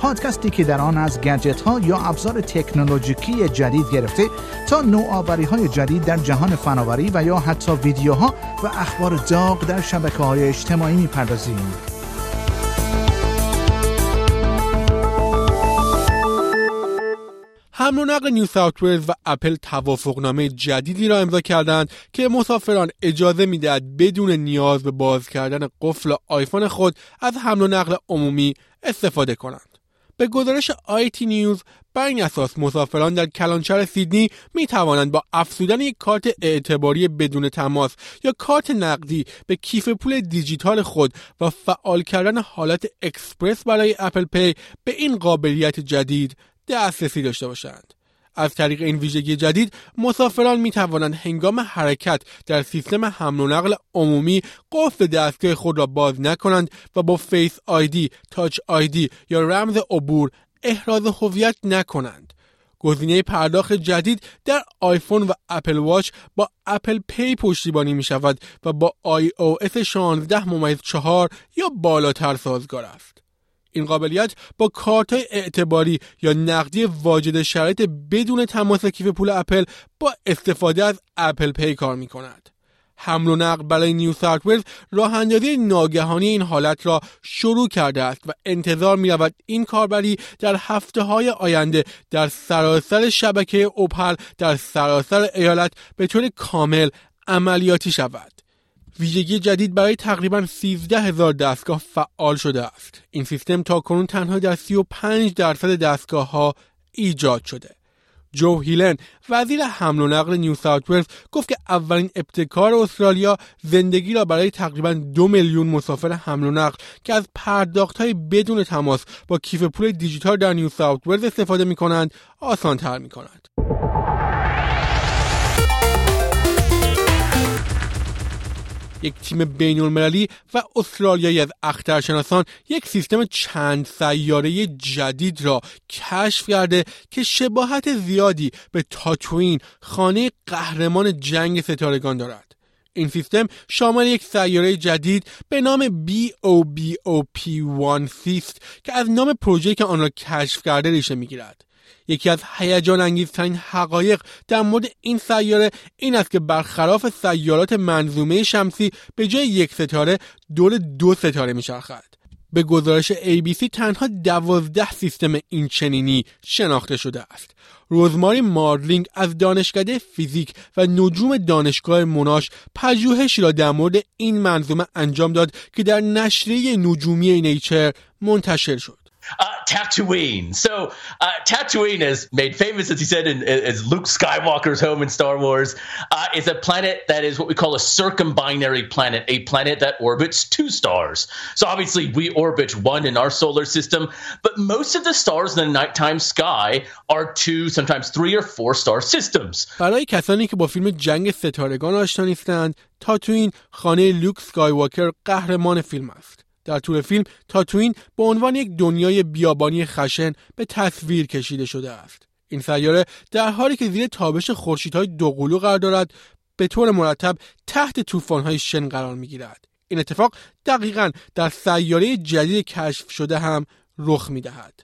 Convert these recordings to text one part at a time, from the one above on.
پادکستی که در آن از گجت ها یا ابزار تکنولوژیکی جدید گرفته تا نوآوری های جدید در جهان فناوری و یا حتی ویدیوها و اخبار داغ در شبکه های اجتماعی می‌پردازیم. حمل و نقل نیو ساوت و اپل توافقنامه جدیدی را امضا کردند که مسافران اجازه می‌دهد بدون نیاز به باز کردن قفل آیفون خود از حمل و نقل عمومی استفاده کنند. به گزارش iTnews بر این اساس مسافران در کلان‌شهر سیدنی می توانند با افزودن یک کارت اعتباری بدون تماس یا کارت نقدی به کیف پول دیجیتال خود و فعال کردن حالت اکسپرس برای Apple Pay به این قابلیت جدید دسترسی داشته باشند. از طریق این ویژگی جدید مسافران می توانند هنگام حرکت در سیستم حمل و نقل عمومی قفل دستگاه خود را باز نکنند و با Face ID، Touch ID یا رمز عبور احراز هویت نکنند. گزینه پرداخت جدید در آیفون و Apple Watch با Apple Pay پشتیبانی می شود و با iOS 16 ممیز 4 یا بالاتر سازگار است. این قابلیت با کارت اعتباری یا نقدی واجد شرایط بدون تماس کیف پول اپل با استفاده از Apple Pay کار می کند. حمل و نقل برای نیو ساوت ولز راه اندازی ناگهانی این حالت را شروع کرده است و انتظار می رود این کاربری در هفته های آینده در سراسر شبکه اوپل در سراسر ایالت به طور کامل عملیاتی شود. ویژگی جدید برای تقریبا 13 هزار دستگاه فعال شده است. این سیستم تا کنون تنها در 35 درصد دستگاه ها ایجاد شده. جو هیلن وزیر حمل و نقل نیو ساوت ولز گفت که اولین ابتکار استرالیا زندگی را برای تقریبا دو میلیون مسافر حمل و نقل که از پرداخت های بدون تماس با کیف پول دیجیتال در نیو ساوت ولز استفاده می کنند آسان تر می کند. یک تیم بین المللی و استرالیایی از اخترشناسان یک سیستم چند سیاره جدید را کشف کرده که شباهت زیادی به تاتوین خانه قهرمان جنگ ستارگان دارد. این سیستم شامل یک سیاره جدید به نام BOBOP1 سیست که از نام پروژه‌ای که آن را کشف کرده ریشه می‌گیرد. یکی از هیجان انگیزترین حقایق در مورد این سیاره این است که برخلاف سیارات منظومه شمسی به جای یک ستاره دور دو ستاره میچرخد به گزارش ABC تنها دوازده سیستم این چنینی شناخته شده است. روزماری مارلینگ از دانشکده فیزیک و نجوم دانشگاه مناش پژوهشی را در مورد این منظومه انجام داد که در نشریه نجومی نیچر منتشر شد. Uh, Tatooine. So uh, Tatooine is made famous, as he said, in, as Luke Skywalker's home in Star Wars. Uh, is a planet that is what we call a circumbinary planet, a planet that orbits two stars. So obviously we orbit one in our solar system, but most of the stars in the nighttime sky are two, sometimes three or four star systems. برای کسانی که با فیلم جنگ ستارگان آشنا نیستند، تاتوین خانه لوک سکایواکر قهرمان فیلم است. در طول فیلم تاتوین به عنوان یک دنیای بیابانی خشن به تصویر کشیده شده است. این سیاره در حالی که زیر تابش خورشیدهای دوقلو قرار دارد به طور مرتب تحت طوفان‌های شن قرار می‌گیرد. این اتفاق دقیقا در سیاره جدید کشف شده هم رخ می‌دهد.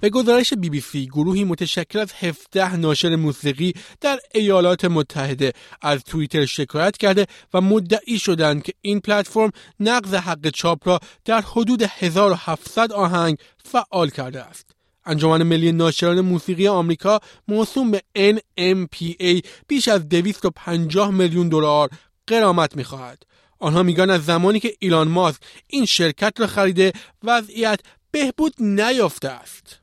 به گزارش بی بی سی گروهی متشکل از 17 ناشر موسیقی در ایالات متحده از توییتر شکایت کرده و مدعی شدند که این پلتفرم نقض حق چاپ را در حدود 1700 آهنگ فعال کرده است. انجمن ملی ناشران موسیقی آمریکا موسوم به NMPA بیش از 250 میلیون دلار قرامت می‌خواهد. آنها میگن از زمانی که ایلان ماسک این شرکت را خریده وضعیت بهبود نیافته است.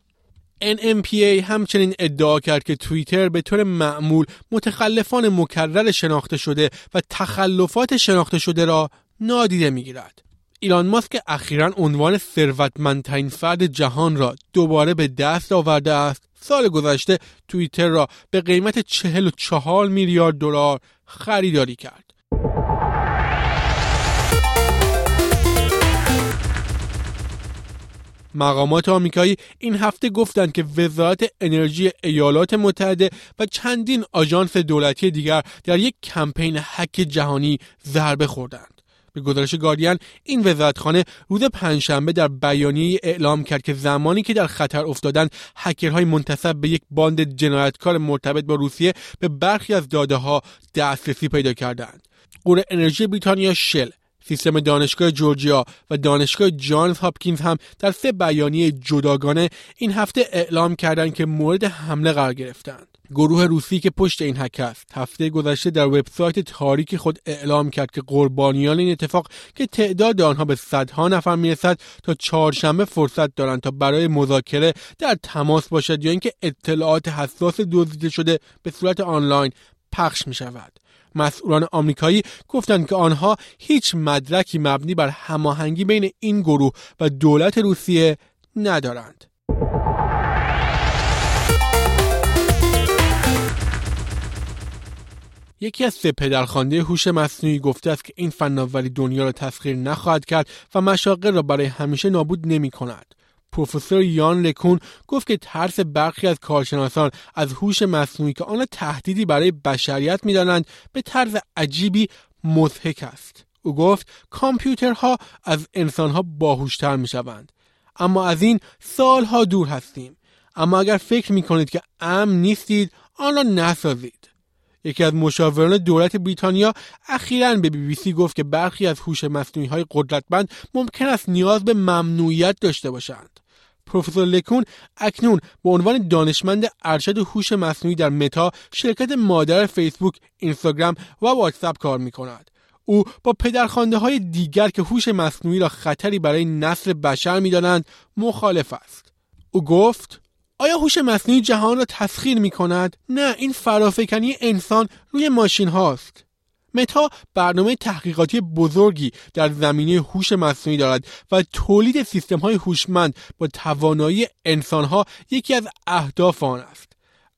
NMPA همچنین ادعا کرد که توییتر به طور معمول متخلفان مکرر شناخته شده و تخلفات شناخته شده را نادیده می‌گیرد. ایلان ماسک اخیرا عنوان ثروتمندترین فرد جهان را دوباره به دست آورده است سال گذشته توییتر را به قیمت 44 میلیارد دلار خریداری کرد مقامات آمریکایی این هفته گفتند که وزارت انرژی ایالات متحده و چندین آژانس دولتی دیگر در یک کمپین حک جهانی ضربه خوردند. به گزارش گاردین این وزارتخانه روز پنجشنبه در بیانیه اعلام کرد که زمانی که در خطر افتادن هکرهای منتصب به یک باند جنایتکار مرتبط با روسیه به برخی از داده ها دسترسی پیدا کردند. قور انرژی بریتانیا شل سیستم دانشگاه جورجیا و دانشگاه جانز هاپکینز هم در سه بیانیه جداگانه این هفته اعلام کردند که مورد حمله قرار گرفتند. گروه روسی که پشت این حک است هفته گذشته در وبسایت تاریک خود اعلام کرد که قربانیان این اتفاق که تعداد آنها به صدها نفر می‌رسد تا چهارشنبه فرصت دارند تا برای مذاکره در تماس باشد یا اینکه اطلاعات حساس دزدیده شده به صورت آنلاین پخش می شود. مسئولان آمریکایی گفتند که آنها هیچ مدرکی مبنی بر هماهنگی بین این گروه و دولت روسیه ندارند. یکی از سه پدرخوانده هوش مصنوعی گفته است که این فناوری دنیا را تسخیر نخواهد کرد و مشاغل را برای همیشه نابود نمی کند. پروفسور یان لکون گفت که ترس برخی از کارشناسان از هوش مصنوعی که آن تهدیدی برای بشریت می‌دانند به طرز عجیبی مضحک است. او گفت کامپیوترها از انسانها باهوشتر می شوند. اما از این سالها دور هستیم. اما اگر فکر می کنید که امن نیستید آن را نسازید. یکی از مشاوران دولت بریتانیا اخیرا به بی بی سی گفت که برخی از هوش مصنوعی های قدرتمند ممکن است نیاز به ممنوعیت داشته باشند. پروفسور لکون اکنون به عنوان دانشمند ارشد هوش مصنوعی در متا شرکت مادر فیسبوک، اینستاگرام و واتساپ کار می کند. او با پدرخوانده های دیگر که هوش مصنوعی را خطری برای نسل بشر می دانند مخالف است. او گفت آیا هوش مصنوعی جهان را تسخیر می کند؟ نه این فرافکنی انسان روی ماشین هاست. متا برنامه تحقیقاتی بزرگی در زمینه هوش مصنوعی دارد و تولید سیستم های هوشمند با توانایی انسان ها یکی از اهداف آن است.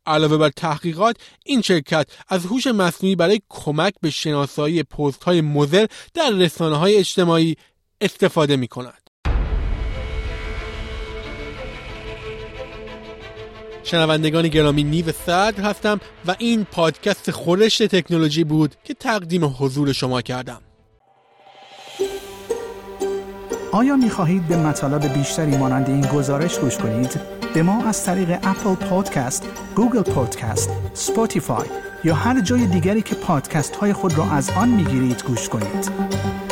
علاوه بر تحقیقات این شرکت از هوش مصنوعی برای کمک به شناسایی پست های مزر در رسانه های اجتماعی استفاده می کند. شنوندگان گرامی نیو صدر هستم و این پادکست خورشت تکنولوژی بود که تقدیم حضور شما کردم آیا می خواهید به مطالب بیشتری مانند این گزارش گوش کنید؟ به ما از طریق Apple Podcast، Google Podcast، Spotify یا هر جای دیگری که پادکست های خود را از آن می گیرید گوش کنید؟